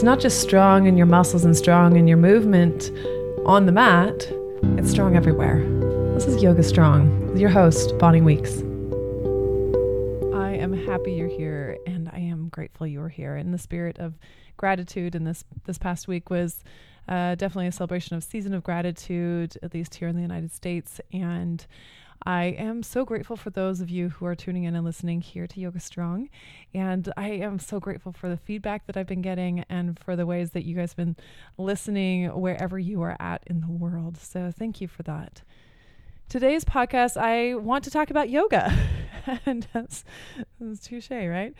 It's not just strong in your muscles and strong in your movement on the mat, it's strong everywhere. This is Yoga Strong with your host, Bonnie Weeks. I am happy you're here and I am grateful you are here. In the spirit of gratitude, and this this past week was uh, definitely a celebration of season of gratitude, at least here in the United States. And I am so grateful for those of you who are tuning in and listening here to Yoga Strong. And I am so grateful for the feedback that I've been getting and for the ways that you guys have been listening wherever you are at in the world. So thank you for that. Today's podcast, I want to talk about yoga. and that's, that's touche, right?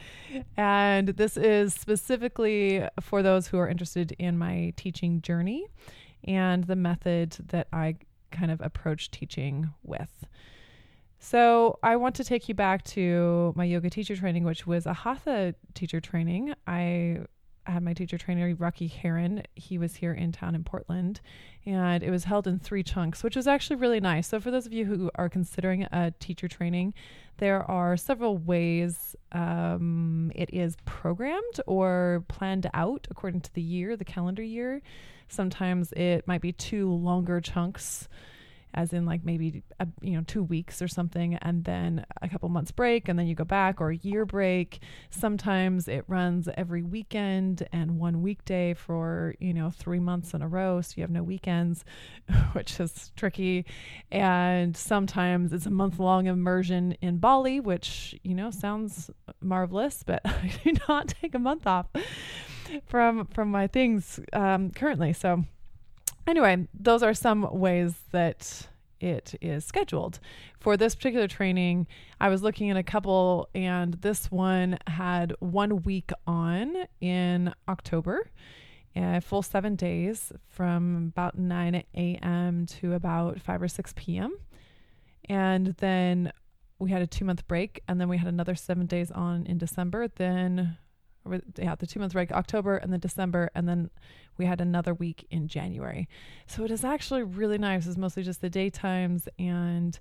And this is specifically for those who are interested in my teaching journey and the method that I kind of approach teaching with. So, I want to take you back to my yoga teacher training, which was a hatha teacher training. I had my teacher trainer, Rocky Heron. He was here in town in Portland, and it was held in three chunks, which was actually really nice. So, for those of you who are considering a teacher training, there are several ways um, it is programmed or planned out according to the year, the calendar year. Sometimes it might be two longer chunks as in like maybe a, you know two weeks or something and then a couple months break and then you go back or a year break. Sometimes it runs every weekend and one weekday for you know three months in a row so you have no weekends which is tricky. And sometimes it's a month long immersion in bali which you know sounds marvelous but i do not take a month off from from my things um, currently. So anyway, those are some ways that it is scheduled. For this particular training, I was looking at a couple, and this one had one week on in October, a full seven days from about 9 a.m. to about 5 or 6 p.m. And then we had a two month break, and then we had another seven days on in December. Then, yeah, the two month break, October, and then December, and then we had another week in January. So it is actually really nice. It's mostly just the daytimes, and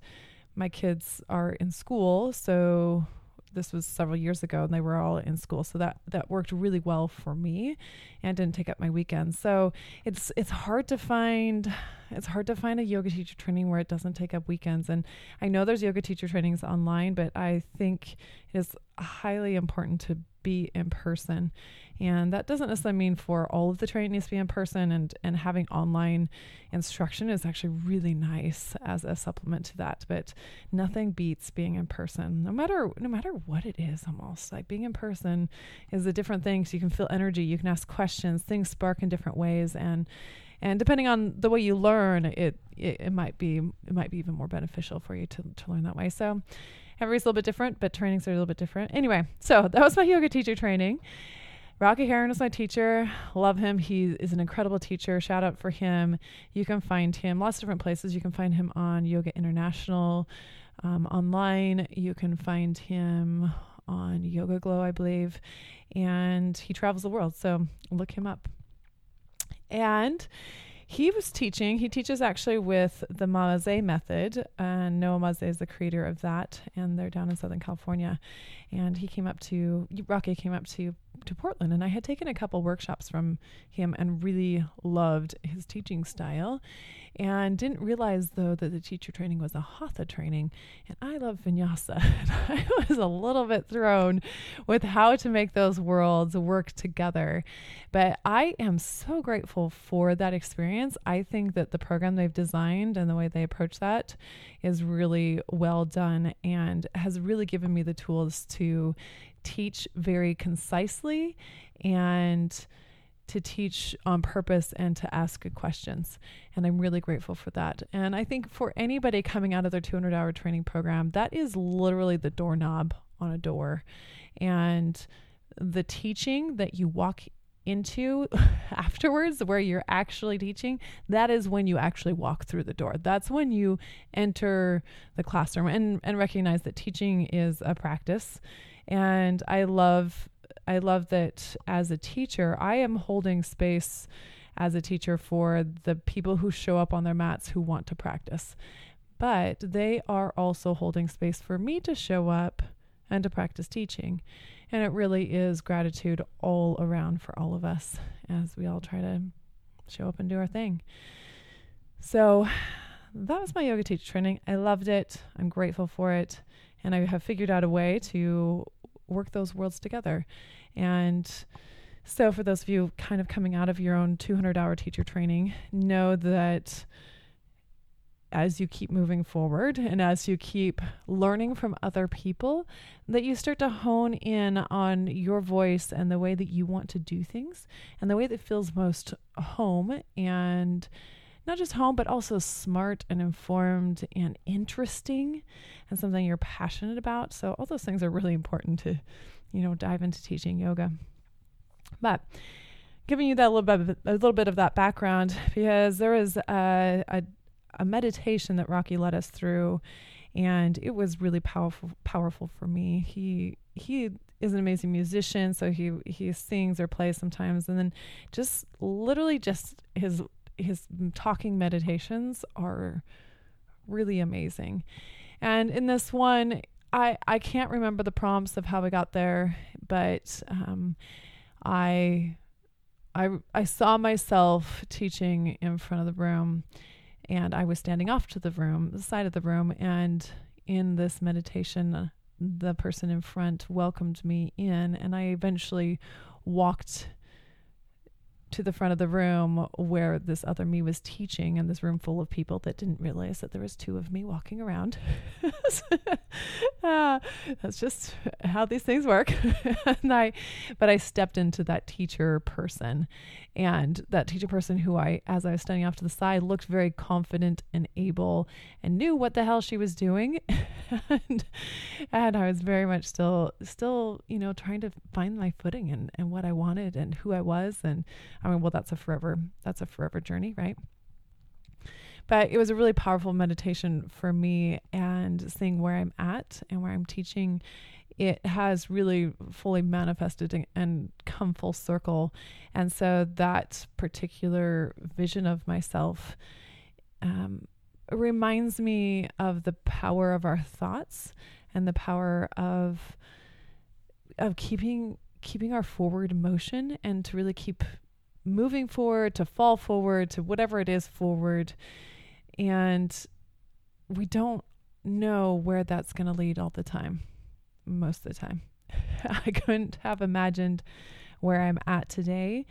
my kids are in school. So this was several years ago and they were all in school so that that worked really well for me and didn't take up my weekends so it's it's hard to find it's hard to find a yoga teacher training where it doesn't take up weekends and i know there's yoga teacher trainings online but i think it is highly important to be in person and that doesn't necessarily mean for all of the training needs to be in person and, and having online instruction is actually really nice as a supplement to that. But nothing beats being in person, no matter no matter what it is almost. Like being in person is a different thing. So you can feel energy, you can ask questions, things spark in different ways and and depending on the way you learn, it, it, it might be it might be even more beneficial for you to, to learn that way. So everybody's a little bit different, but trainings are a little bit different. Anyway, so that was my yoga teacher training. Rocky Heron is my teacher. Love him. He is an incredible teacher. Shout out for him. You can find him lots of different places. You can find him on Yoga International um, online. You can find him on YogaGlo, I believe. And he travels the world. So look him up. And he was teaching, he teaches actually with the Maze method, and Noah Maze is the creator of that, and they're down in Southern California. And he came up to, Rocky came up to, to Portland, and I had taken a couple workshops from him and really loved his teaching style and didn't realize though that the teacher training was a hatha training and i love vinyasa. I was a little bit thrown with how to make those worlds work together. But i am so grateful for that experience. I think that the program they've designed and the way they approach that is really well done and has really given me the tools to teach very concisely and to teach on purpose and to ask good questions. And I'm really grateful for that. And I think for anybody coming out of their 200 hour training program, that is literally the doorknob on a door. And the teaching that you walk into afterwards where you're actually teaching that is when you actually walk through the door that's when you enter the classroom and and recognize that teaching is a practice and i love i love that as a teacher i am holding space as a teacher for the people who show up on their mats who want to practice but they are also holding space for me to show up and to practice teaching and it really is gratitude all around for all of us as we all try to show up and do our thing. So that was my yoga teacher training. I loved it. I'm grateful for it. And I have figured out a way to work those worlds together. And so, for those of you kind of coming out of your own 200 hour teacher training, know that as you keep moving forward and as you keep learning from other people, that you start to hone in on your voice and the way that you want to do things and the way that feels most home and not just home, but also smart and informed and interesting and something you're passionate about. So, all those things are really important to, you know, dive into teaching yoga. But, giving you that little bit, a little bit of that background because there is a, a a meditation that Rocky led us through, and it was really powerful powerful for me. He he is an amazing musician, so he he sings or plays sometimes, and then just literally just his his talking meditations are really amazing. And in this one, I I can't remember the prompts of how we got there, but um, I I I saw myself teaching in front of the room and I was standing off to the room, the side of the room, and in this meditation, the person in front welcomed me in, and I eventually walked to the front of the room where this other me was teaching and this room full of people that didn't realize that there was two of me walking around. Uh, that's just how these things work. And i but i stepped into that teacher person. And that teacher person who i as i was standing off to the side looked very confident and able and knew what the hell she was doing and, and i was very much still still you know trying to find my footing and, and what i wanted and who i was and I mean, well, that's a forever, that's a forever journey, right? But it was a really powerful meditation for me and seeing where I'm at and where I'm teaching. It has really fully manifested and come full circle. And so that particular vision of myself um, reminds me of the power of our thoughts and the power of of keeping keeping our forward motion and to really keep moving forward, to fall forward, to whatever it is forward. And we don't know where that's going to lead all the time, most of the time. I couldn't have imagined where I'm at today,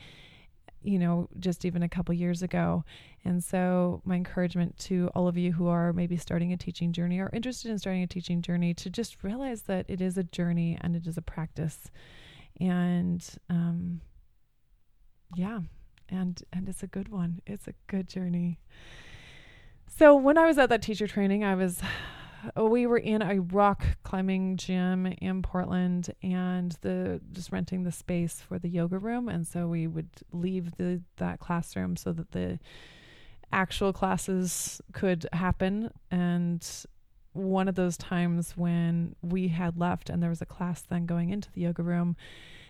you know, just even a couple years ago. And so, my encouragement to all of you who are maybe starting a teaching journey or interested in starting a teaching journey to just realize that it is a journey and it is a practice. And, um, yeah, and and it's a good one. It's a good journey. So when I was at that teacher training, I was we were in a rock climbing gym in Portland and the just renting the space for the yoga room. And so we would leave the that classroom so that the actual classes could happen. And one of those times when we had left and there was a class then going into the yoga room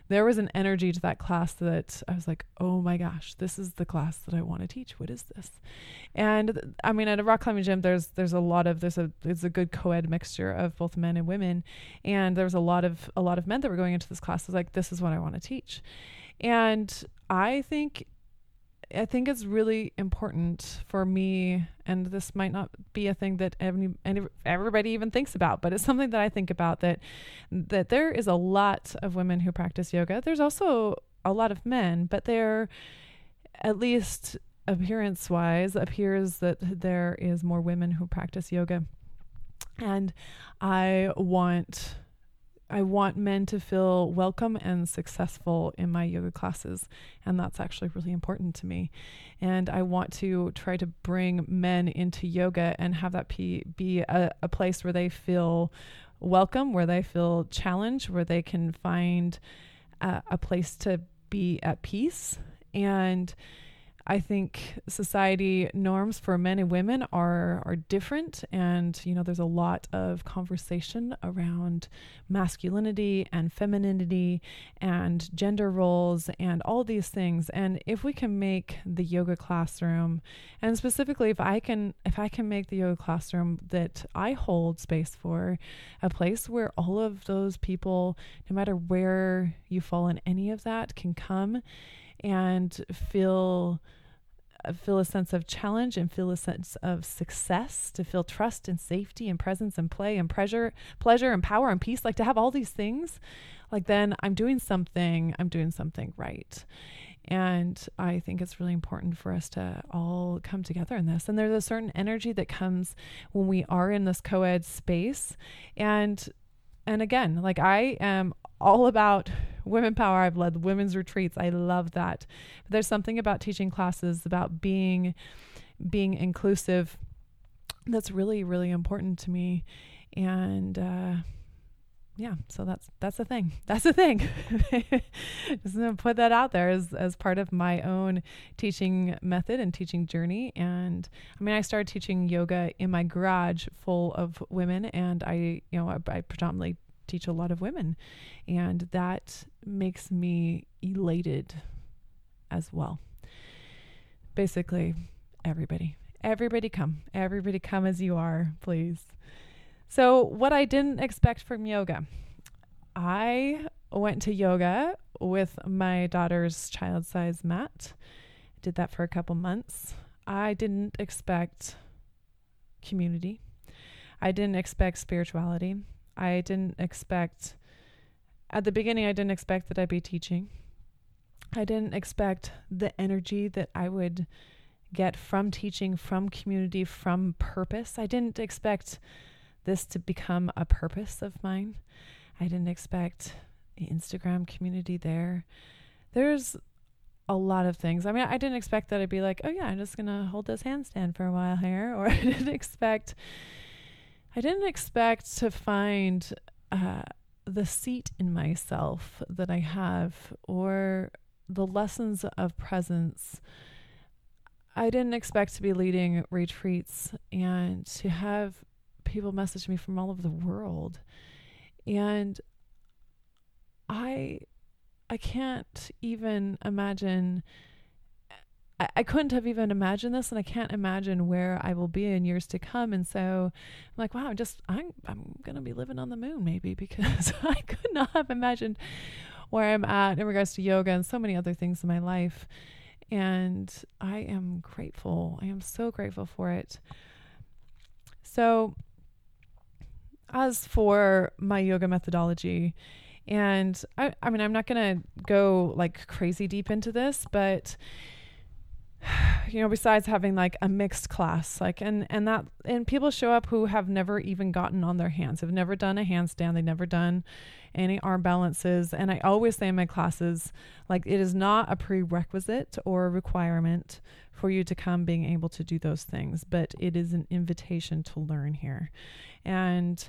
there was an energy to that class that I was like, oh my gosh, this is the class that I want to teach. What is this? And I mean, at a rock climbing gym, there's there's a lot of there's a there's a good co-ed mixture of both men and women, and there was a lot of a lot of men that were going into this class. I was like, this is what I want to teach, and I think I think it's really important for me, and this might not be a thing that any, any, everybody even thinks about, but it's something that I think about that that there is a lot of women who practice yoga. There's also a lot of men, but there, at least appearance wise, appears that there is more women who practice yoga, and I want I want men to feel welcome and successful in my yoga classes. And that's actually really important to me. And I want to try to bring men into yoga and have that be, be a, a place where they feel welcome, where they feel challenged, where they can find a place to be at peace and I think society norms for men and women are are different. And you know there's a lot of conversation around masculinity and femininity and gender roles and all these things. And if we can make the yoga classroom and specifically if I can if I can make the yoga classroom that I hold space for a place where all of those people no matter where you fall in any of that can come and feel Uh, feel a sense of challenge and feel a sense of success, to feel trust and safety and presence and play and pleasure, pleasure and power and peace, like to have all these things, like then I'm doing something, I'm doing something right. And I think it's really important for us to all come together in this. And there's a certain energy that comes when we are in this co-ed space. And and again, like I am all about women power. I've led women's retreats. I love that. But there's something about teaching classes about being being inclusive that's really really important to me and uh yeah so that's that's the thing that's the thing just gonna put that out there as, as part of my own teaching method and teaching journey and i mean i started teaching yoga in my garage full of women and i you know i, I predominantly teach a lot of women. And that makes me elated as well. Basically, everybody, everybody come, everybody come as you are, please. So, what I didn't expect from yoga, I went to yoga with my daughter's child size mat. Did that for a couple months. I didn't expect community. I didn't expect spirituality. I didn't expect, at the beginning, I didn't expect that I'd be teaching. I didn't expect the energy that I would get from teaching, from community, from purpose. I didn't expect this to become a purpose of mine. I didn't expect the Instagram community there. There's a lot of things. I mean, I didn't expect that I'd be like, oh yeah, I'm just gonna hold this handstand for a while here, or I didn't expect I didn't expect to find uh, the seat in myself that I have or the lessons of presence. I didn't expect to be leading retreats and to have people message me from all over the world. And I I can't even imagine I, I couldn't have even imagined this, and I can't imagine where I will be in years to come. And so I'm like, wow, I'm just I'm I'm gonna be living on the moon maybe because I could not have imagined where I'm at in regards to yoga and so many other things in my life. And I am grateful. I am so grateful for it. So, as for my yoga methodology, and I, I mean, I'm not going to go like crazy deep into this, but you know besides having like a mixed class like and and that and people show up who have never even gotten on their hands have never done a handstand they've never done any arm balances and i always say in my classes like it is not a prerequisite or a requirement for you to come being able to do those things but it is an invitation to learn here. And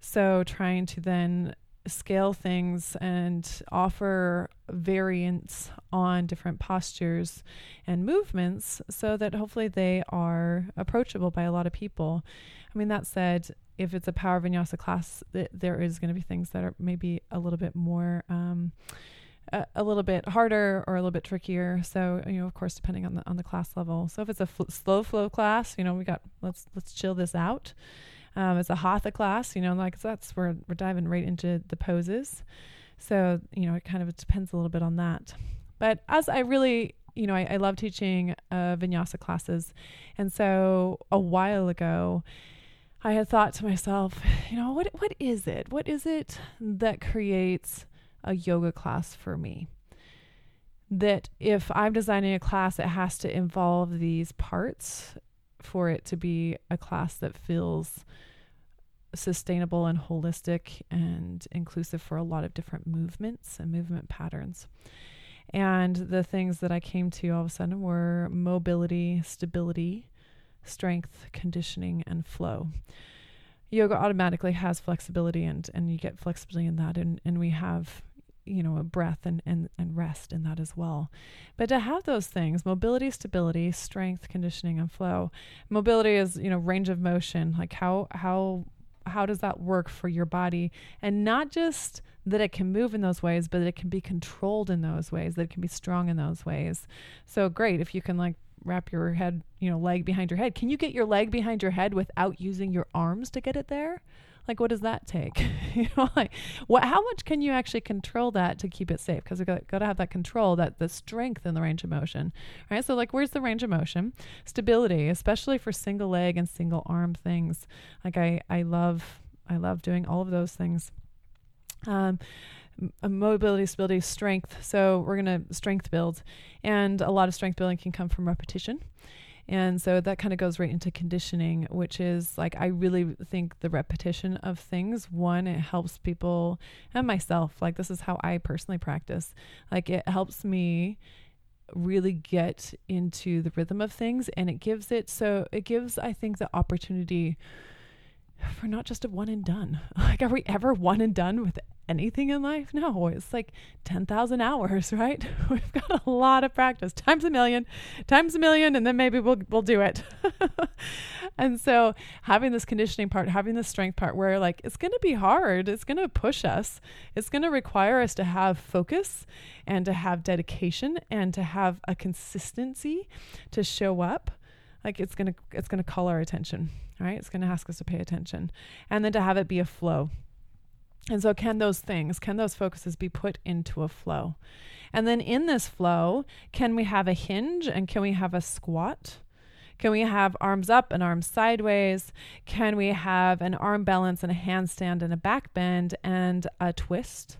so trying to then scale things and offer variants on different postures and movements so that hopefully they are approachable by a lot of people. I mean, that said, if it's a power vinyasa class, th- there is going to be things that are maybe a little bit more. Um, a, little bit harder or a little bit trickier. So you know, of course, depending on the on the class level. So if it's a fl- slow flow class, you know, we got let's let's chill this out. Um, it's a hatha class, you know, like that's where we're diving right into the poses. So, you know, it kind of depends a little bit on that. But as I really, you know, I, I love teaching uh, vinyasa classes. And so a while ago, I had thought to myself, you know, what what is it? What is it that creates a yoga class for me? That if I'm designing a class, it has to involve these parts for it to be a class that feels sustainable and holistic and inclusive for a lot of different movements and movement patterns. And the things that I came to all of a sudden were mobility, stability, strength, conditioning, and flow. Yoga automatically has flexibility and, and you get flexibility in that and, and we have you know, a breath and, and, and rest in that as well. But to have those things, mobility, stability, strength, conditioning, and flow. Mobility is, you know, range of motion. Like how how how does that work for your body? And not just that it can move in those ways, but it can be controlled in those ways, that it can be strong in those ways. So great if you can like wrap your head, you know, leg behind your head. Can you get your leg behind your head without using your arms to get it there? Like, what does that take? you know, like, what? How much can you actually control that to keep it safe? Because we got, got to have that control, that the strength in the range of motion, right? So, like, where's the range of motion? Stability, especially for single leg and single arm things. Like, I, I love, I love doing all of those things. Um, mobility, stability, strength. So we're going to strength build. And a lot of strength building can come from repetition. And so that kind of goes right into conditioning, which is like, I really think the repetition of things, one, it helps people and myself. Like, this is how I personally practice. Like, it helps me really get into the rhythm of things and it gives it so it gives i think the opportunity for not just a one and done. Like, are we ever one and done with anything in life? No, it's like 10,000 hours, right? We've got a lot of practice, times a million, times a million, and then maybe we'll, we'll do it. and so, having this conditioning part, having this strength part where like it's going to be hard, it's going to push us, it's going to require us to have focus and to have dedication and to have a consistency to show up like it's gonna it's gonna call our attention right? It's gonna ask us to pay attention. And then to have it be a flow. And so can those things can those focuses be put into a flow? And then in this flow can we have a hinge and can we have a squat? Can we have arms up and arms sideways? Can we have an arm balance and a handstand and a back bend and a twist?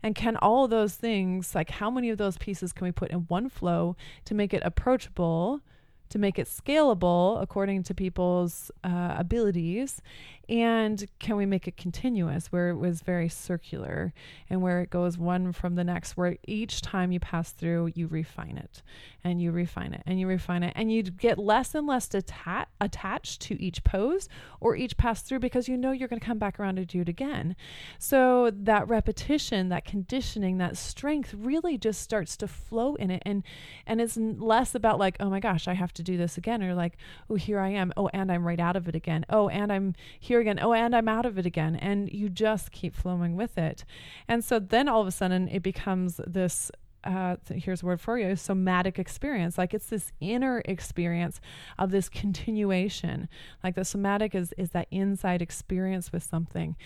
And can all those things, like how many of those pieces can we put in one flow to make it approachable to make it scalable according to people's uh, abilities and can we make it continuous where it was very circular and where it goes one from the next, where each time you pass through, you refine it and you refine it and you refine it and you get less and less atta- attached to each pose or each pass through because you know you're going to come back around to do it again. So that repetition, that conditioning, that strength really just starts to flow in it. And, and it's less about like, oh my gosh, I have to do this again or like, oh, here I am. Oh, and I'm right out of it again. Oh, and I'm here again. Oh, and I'm out of it again. And you just keep flowing with it. And so then all of a sudden it becomes this uh, here's a word for you somatic experience. Like it's this inner experience of this continuation. Like the somatic is is that inside experience with something.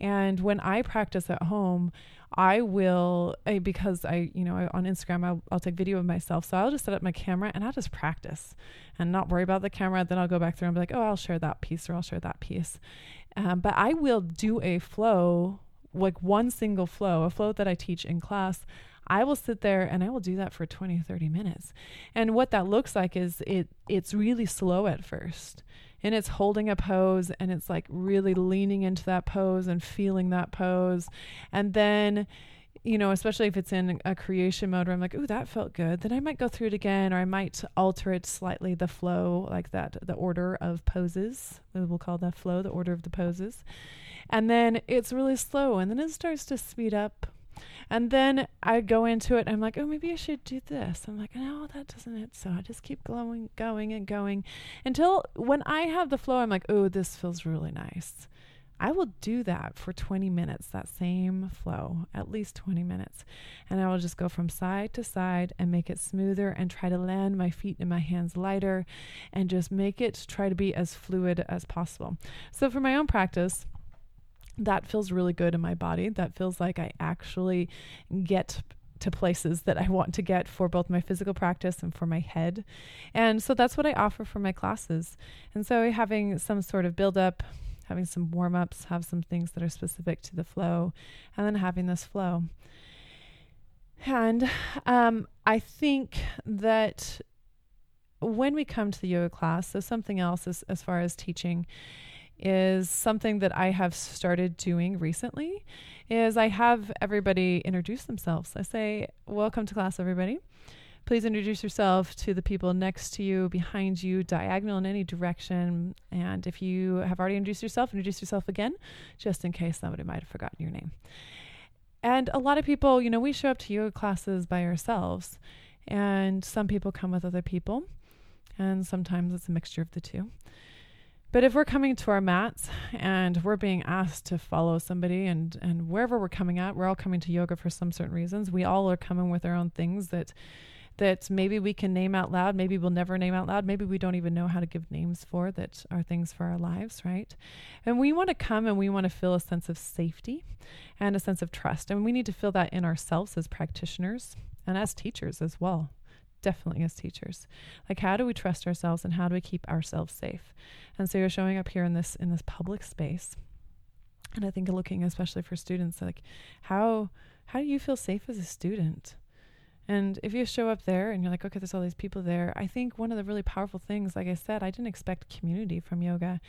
And when i practice at home I will I, because I you know I, on Instagram I'll, I'll take video of myself. So I'll just set up my camera and I'll just practice and not worry about the camera. Then I'll go back through and be like oh I'll share that piece or I'll share that piece. Um, but I will do a flow like one single flow a flow that I teach in class I will sit there and I will do that for 20 30 minutes and what that looks like is it it's really slow at first and it's holding a pose and it's like really leaning into that pose and feeling that pose. And then, you know, especially if it's in a creation mode where I'm like, ooh, that felt good, then I might go through it again or I might alter it slightly, the flow, like that, the order of poses. We'll call that flow, the order of the poses. And then it's really slow and then it starts to speed up and then I go into it. I'm like, oh, maybe I should do this. I'm like, no, that doesn't it. So I just keep going, going, and going until when I have the flow, I'm like, oh, this feels really nice. I will do that for 20 minutes, that same flow, at least 20 minutes. And I will just go from side to side and make it smoother and try to land my feet and my hands lighter and just make it try to be as fluid as possible. So, for my own practice, that feels really good in my body. That feels like I actually get to places that I want to get for both my physical practice and for my head. And so that's what I offer for my classes. And so having some sort of build up, having some warm ups, have some things that are specific to the flow, and then having this flow. And um, I think that when we come to the yoga class, so something else as, as far as teaching is something that I have started doing recently is I have everybody introduce themselves. I say, "Welcome to class everybody. Please introduce yourself to the people next to you, behind you, diagonal in any direction. And if you have already introduced yourself, introduce yourself again, just in case somebody might have forgotten your name. And a lot of people, you know, we show up to yoga classes by ourselves, and some people come with other people, and sometimes it's a mixture of the two. But if we're coming to our mats and we're being asked to follow somebody and and wherever we're coming at, we're all coming to yoga for some certain reasons. We all are coming with our own things that that maybe we can name out loud, maybe we'll never name out loud, maybe we don't even know how to give names for that are things for our lives, right? And we want to come and we want to feel a sense of safety and a sense of trust. And we need to feel that in ourselves as practitioners and as teachers as well definitely as teachers. Like how do we trust ourselves and how do we keep ourselves safe? And so you're showing up here in this in this public space. And i think looking especially for students like how how do you feel safe as a student? And if you show up there and you're like okay there's all these people there i think one of the really powerful things like i said i didn't expect community from yoga.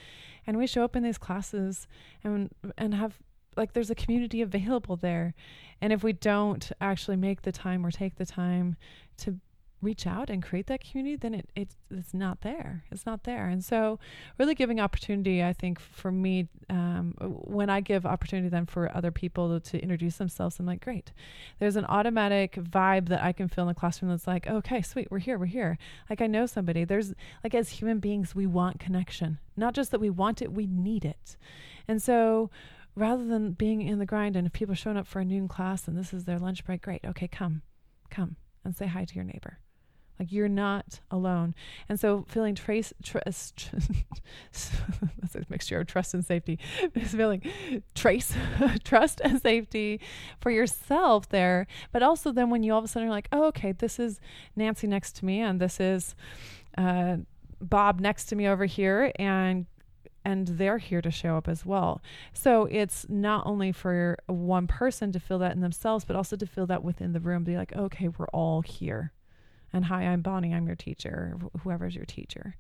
And we show up in these classes and and have like there's a community available there. And if we don't actually make the time or take the time to reach out and create that community, then it, it it's not there. It's not there. And so, really giving opportunity, I think, for me, um, when I give opportunity then for other people to introduce themselves, I'm like, great. There's an automatic vibe that I can feel in the classroom that's like, okay, sweet, we're here, we're here. Like I know somebody. There's like as human beings, we want connection. Not just that we want it, we need it. And so rather than being in the grind and if people are showing up for a noon class and this is their lunch break, great, okay, come, come and say hi to your neighbor like you're not alone. And so feeling trace trust tr- that's a mixture of trust and safety. feeling trace trust and safety for yourself there. But also then when you all of a sudden are like, oh, okay, this is Nancy next to me and this is uh, Bob next to me over here and and they're here to show up as well. So it's not only for one person to feel that in themselves, but also to feel that within the room. Be like, okay, we're all here and hi, I'm Bonnie, I'm your teacher, whoever's your teacher.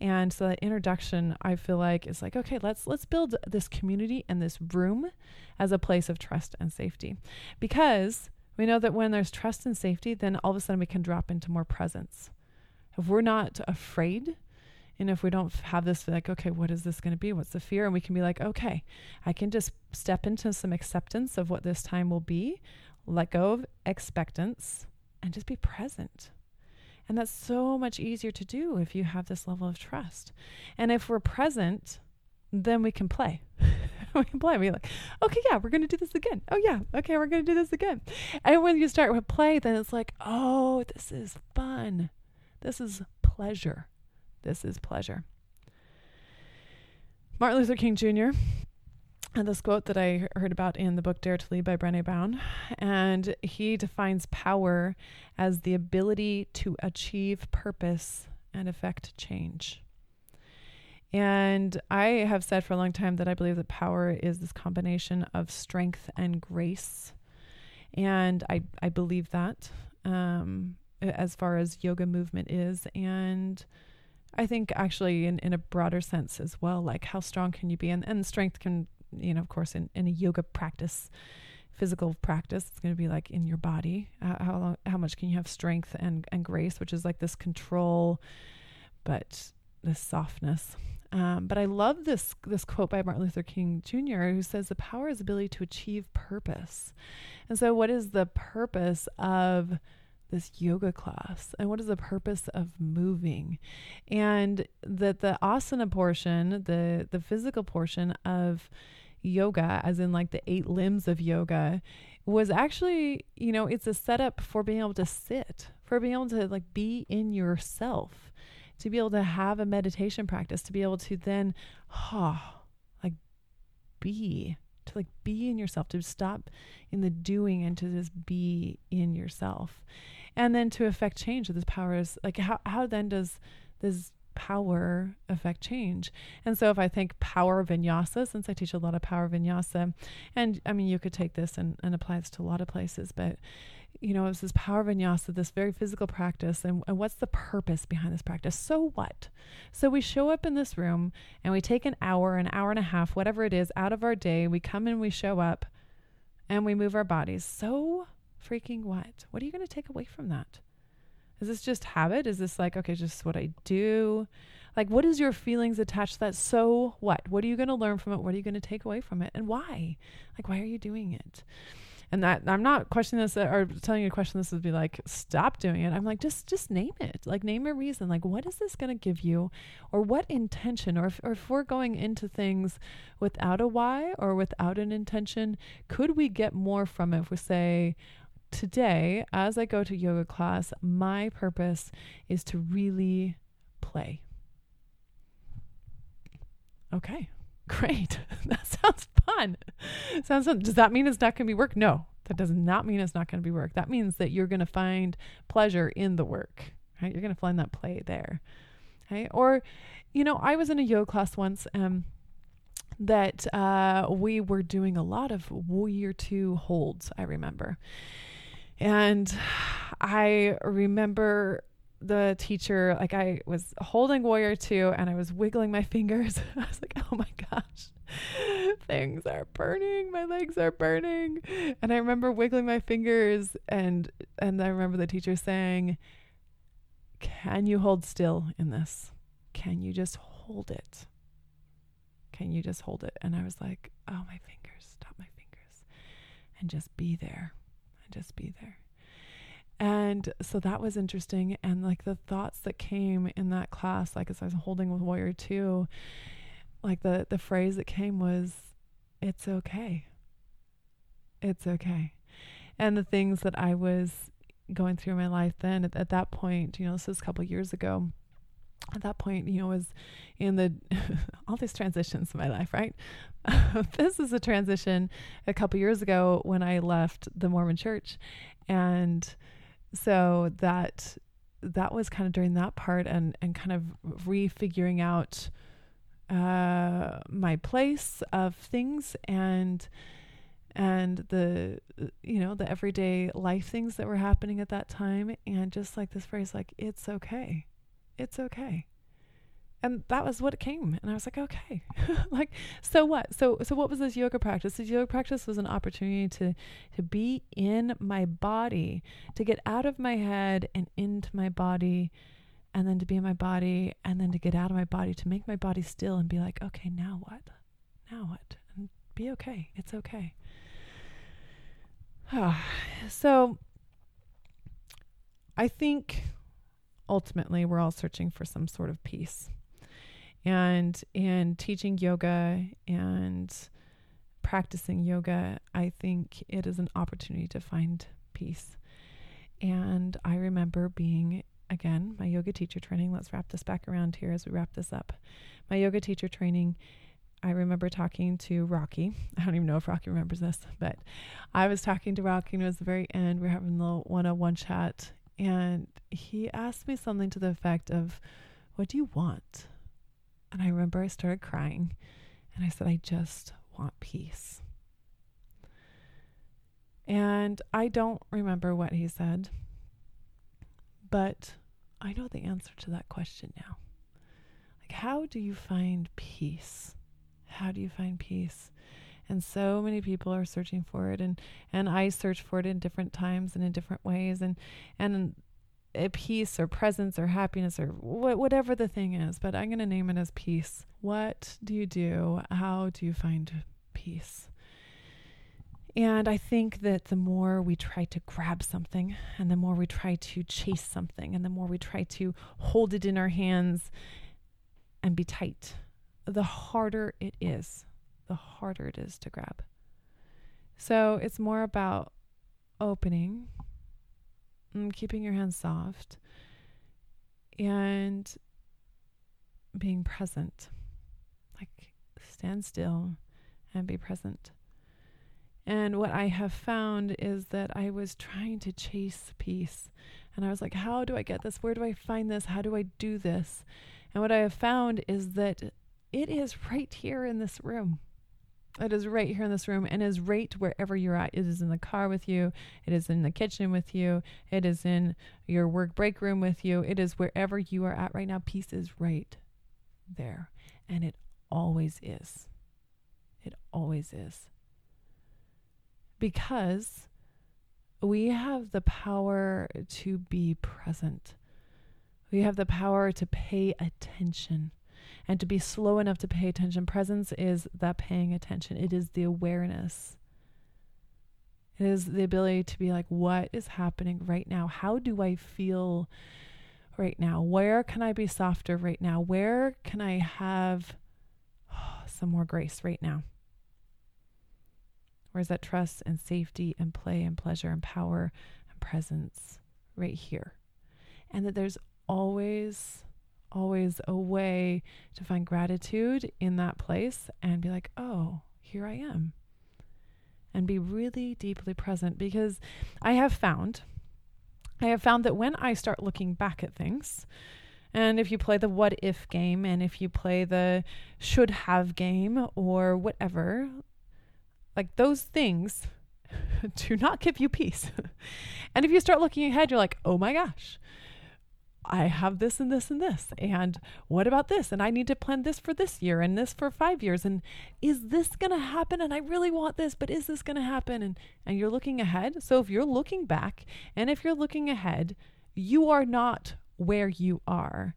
And so that introduction, I feel like is like, okay, let's let's build this community and this room as a place of trust and safety. Because we know that when there's trust and safety, then all of a sudden we can drop into more presence. If we're not afraid, and if we don't have this like okay what is this going to be what's the fear and we can be like okay i can just step into some acceptance of what this time will be let go of expectance and just be present and that's so much easier to do if you have this level of trust. And if we're present, then we can play. we can play. We're like, okay, yeah, we're going to do this again. Oh, yeah, okay, we're going to do this again. And when you start with play, then it's like, oh, this is fun. This is pleasure. This is pleasure. Martin Luther King Jr this quote that I heard about in the book Dare to Lead by Brene Brown. And he defines power as the ability to achieve purpose and effect change. And I have said for a long time that I believe that power is this combination of strength and grace. And I, I believe that um, as far as yoga movement is. And I think actually in, in a broader sense as well, like how strong can you be? And, and strength can you know, of course, in, in a yoga practice, physical practice, it's going to be like in your body. Uh, how long, how much can you have strength and, and grace, which is like this control, but this softness. Um, but I love this this quote by Martin Luther King Jr., who says the power is ability to achieve purpose. And so, what is the purpose of this yoga class and what is the purpose of moving? And that the asana portion the the physical portion of yoga as in like the eight limbs of yoga was actually you know it's a setup for being able to sit for being able to like be in yourself to be able to have a meditation practice to be able to then ha oh, like be to like be in yourself, to stop in the doing and to just be in yourself. And then to affect change. This power is like how how then does this power affect change? And so if I think power vinyasa, since I teach a lot of power vinyasa, and I mean you could take this and, and apply this to a lot of places, but you know, it's this power vinyasa, this very physical practice, and, and what's the purpose behind this practice? So what? So we show up in this room and we take an hour, an hour and a half, whatever it is, out of our day. We come in, we show up, and we move our bodies. So freaking what? What are you going to take away from that? Is this just habit? Is this like, okay, just what I do? Like, what is your feelings attached to that? So what? What are you going to learn from it? What are you going to take away from it? And why? Like, why are you doing it? And that I'm not questioning this or telling you to question this would be like stop doing it. I'm like just just name it. Like name a reason. Like what is this going to give you, or what intention, or if, or if we're going into things without a why or without an intention, could we get more from it if we say. Today, as I go to yoga class, my purpose is to really play. Okay, great. that sounds fun. Sounds fun. Does that mean it's not going to be work? No, that does not mean it's not going to be work. That means that you're going to find pleasure in the work, right? You're going to find that play there. Okay. Or, you know, I was in a yoga class once, um, that uh, we were doing a lot of warrior two holds, I remember. And I remember the teacher, like I was holding Warrior 2 and I was wiggling my fingers. I was like, oh my gosh, things are burning. My legs are burning. And I remember wiggling my fingers and and I remember the teacher saying, Can you hold still in this? Can you just hold it? Can you just hold it? And I was like, Oh my fingers, stop my fingers. And just be there. And just be there. And so that was interesting. And like the thoughts that came in that class, like as I was holding with Warrior 2, like the, the phrase that came was, it's okay. It's okay. And the things that I was going through in my life then at, at that point, you know, this was a couple years ago. At that point, you know, was in the all these transitions in my life, right? this is a transition a couple years ago when I left the Mormon church and so that that was kind of during that part and and kind of refiguring out uh my place of things and and the you know the everyday life things that were happening at that time. And just like this phrase like it's okay. It's okay and that was what it came. And i was like okay. Like so what? So so what was this yoga practice? This yoga practice was an opportunity to to be in my body to get out of my head and into my body and then to be in my body and then to get out of my body to make my body still and be like okay now what? Now what? And be okay. It's okay. So i think ultimately we're all searching for some sort of peace and in teaching yoga and practicing yoga, I think it is an opportunity to find peace. And I remember being, again, my yoga teacher training. Let's wrap this back around here as we wrap this up. My yoga teacher training, I remember talking to Rocky. I don't even know if Rocky remembers this, but I was talking to Rocky and it was the very end. We are having the one on one chat. And he asked me something to the effect of, What do you want? And I remember I started crying and I said, I just want peace. And I don't remember what he said, but I know the answer to that question now. Like, how do you find peace? How do you find peace? And so many people are searching for it, and and I search for it in different times and in different ways, and and peace or presence or happiness or wh- whatever the thing is, but I'm going to name it as peace. What do you do? How do you find peace? And I think that the more we try to grab something, and the more we try to chase something, and the more we try to hold it in our hands and be tight, the harder it is. The harder it is to grab. So it's more about opening Mm, keeping your hands soft and being present. Like stand still and be present. And what I have found is that I was trying to chase peace. And I was like, how do I get this? Where do I find this? How do I do this? And what I have found is that it is right here in this room. It is right here in this room and is right wherever you're at. It is in the car with you. It is in the kitchen with you. It is in your work break room with you. It is wherever you are at right now. Peace is right there. And it always is. It always is. Because we have the power to be present. We have the power to pay attention and to be slow enough to pay attention. Presence is that paying attention, it is the awareness. It is the ability to be like, what is happening right now? How do I feel right now? Where can I be softer right now? Where can I have oh, some more grace right now? Where's that trust and safety and play and pleasure and power and presence right here? And that there's always, always a way to find gratitude in that place and be like, oh, here I am. And be really deeply present because I have found, I have found that when I start looking back at things, and if you play the what if game and if you play the should have game or whatever, like those things do not give you peace. and if you start looking ahead, you're like, oh my gosh, I have this and this and this. And what about this? And I need to plan this for this year and this for five years. And is this going to happen? And I really want this, but is this going to happen? And, and you're looking ahead. So if you're looking back and if you're looking ahead, you are not where you are.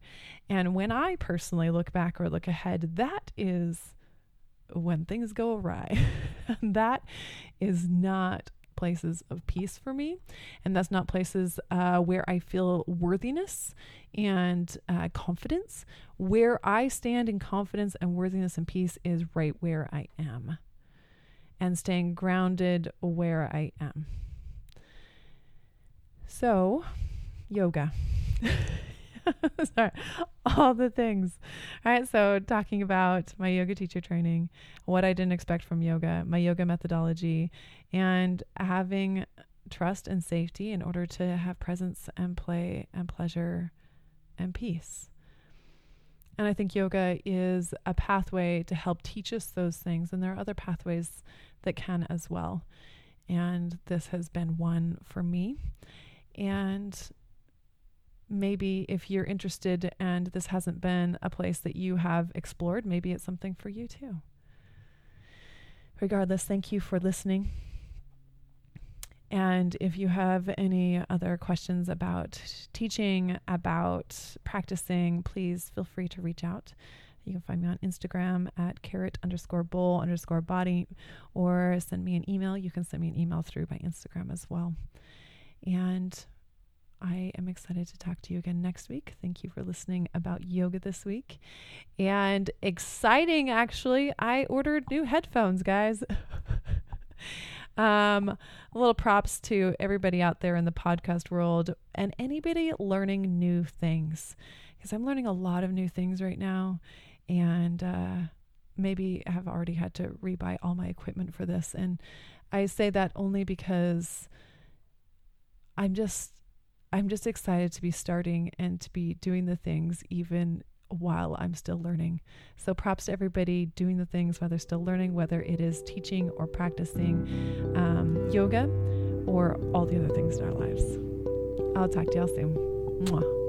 And when I personally look back or look ahead, that is when things go awry. that is not places of peace for me. And that's not places uh, where I feel worthiness and uh, confidence. Where I stand in confidence and worthiness and peace is right where I am and staying grounded where I am. So, yoga. Sorry, all the things. All right, so talking about my yoga teacher training, what I didn't expect from yoga, my yoga methodology, and having trust and safety in order to have presence and play and pleasure and peace. And I think yoga is a pathway to help teach us those things. And there are other pathways that can as well. And this has been one for me. And maybe if you're interested and this hasn't been a place that you have explored, maybe it's something for you too. Regardless, thank you for listening. And if you have any other questions about teaching, about practicing, please feel free to reach out. You can find me on Instagram at carrot underscore bowl underscore body or send me an email. You can send me an email through my Instagram as well. And I am excited to talk to you again next week. Thank you for listening about yoga this week. And exciting, actually, I ordered new headphones, guys. um, a little props to everybody out there in the podcast world and anybody learning new things, because I'm learning a lot of new things right now. And, uh, maybe have already had to rebuy all my equipment for this. And I say that only because I'm just I'm just excited to be starting and to be doing the things even while I'm still learning. So, props to everybody doing the things while they're still learning, whether it is teaching or practicing um, yoga or all the other things in our lives. I'll talk to y'all soon. Mwah.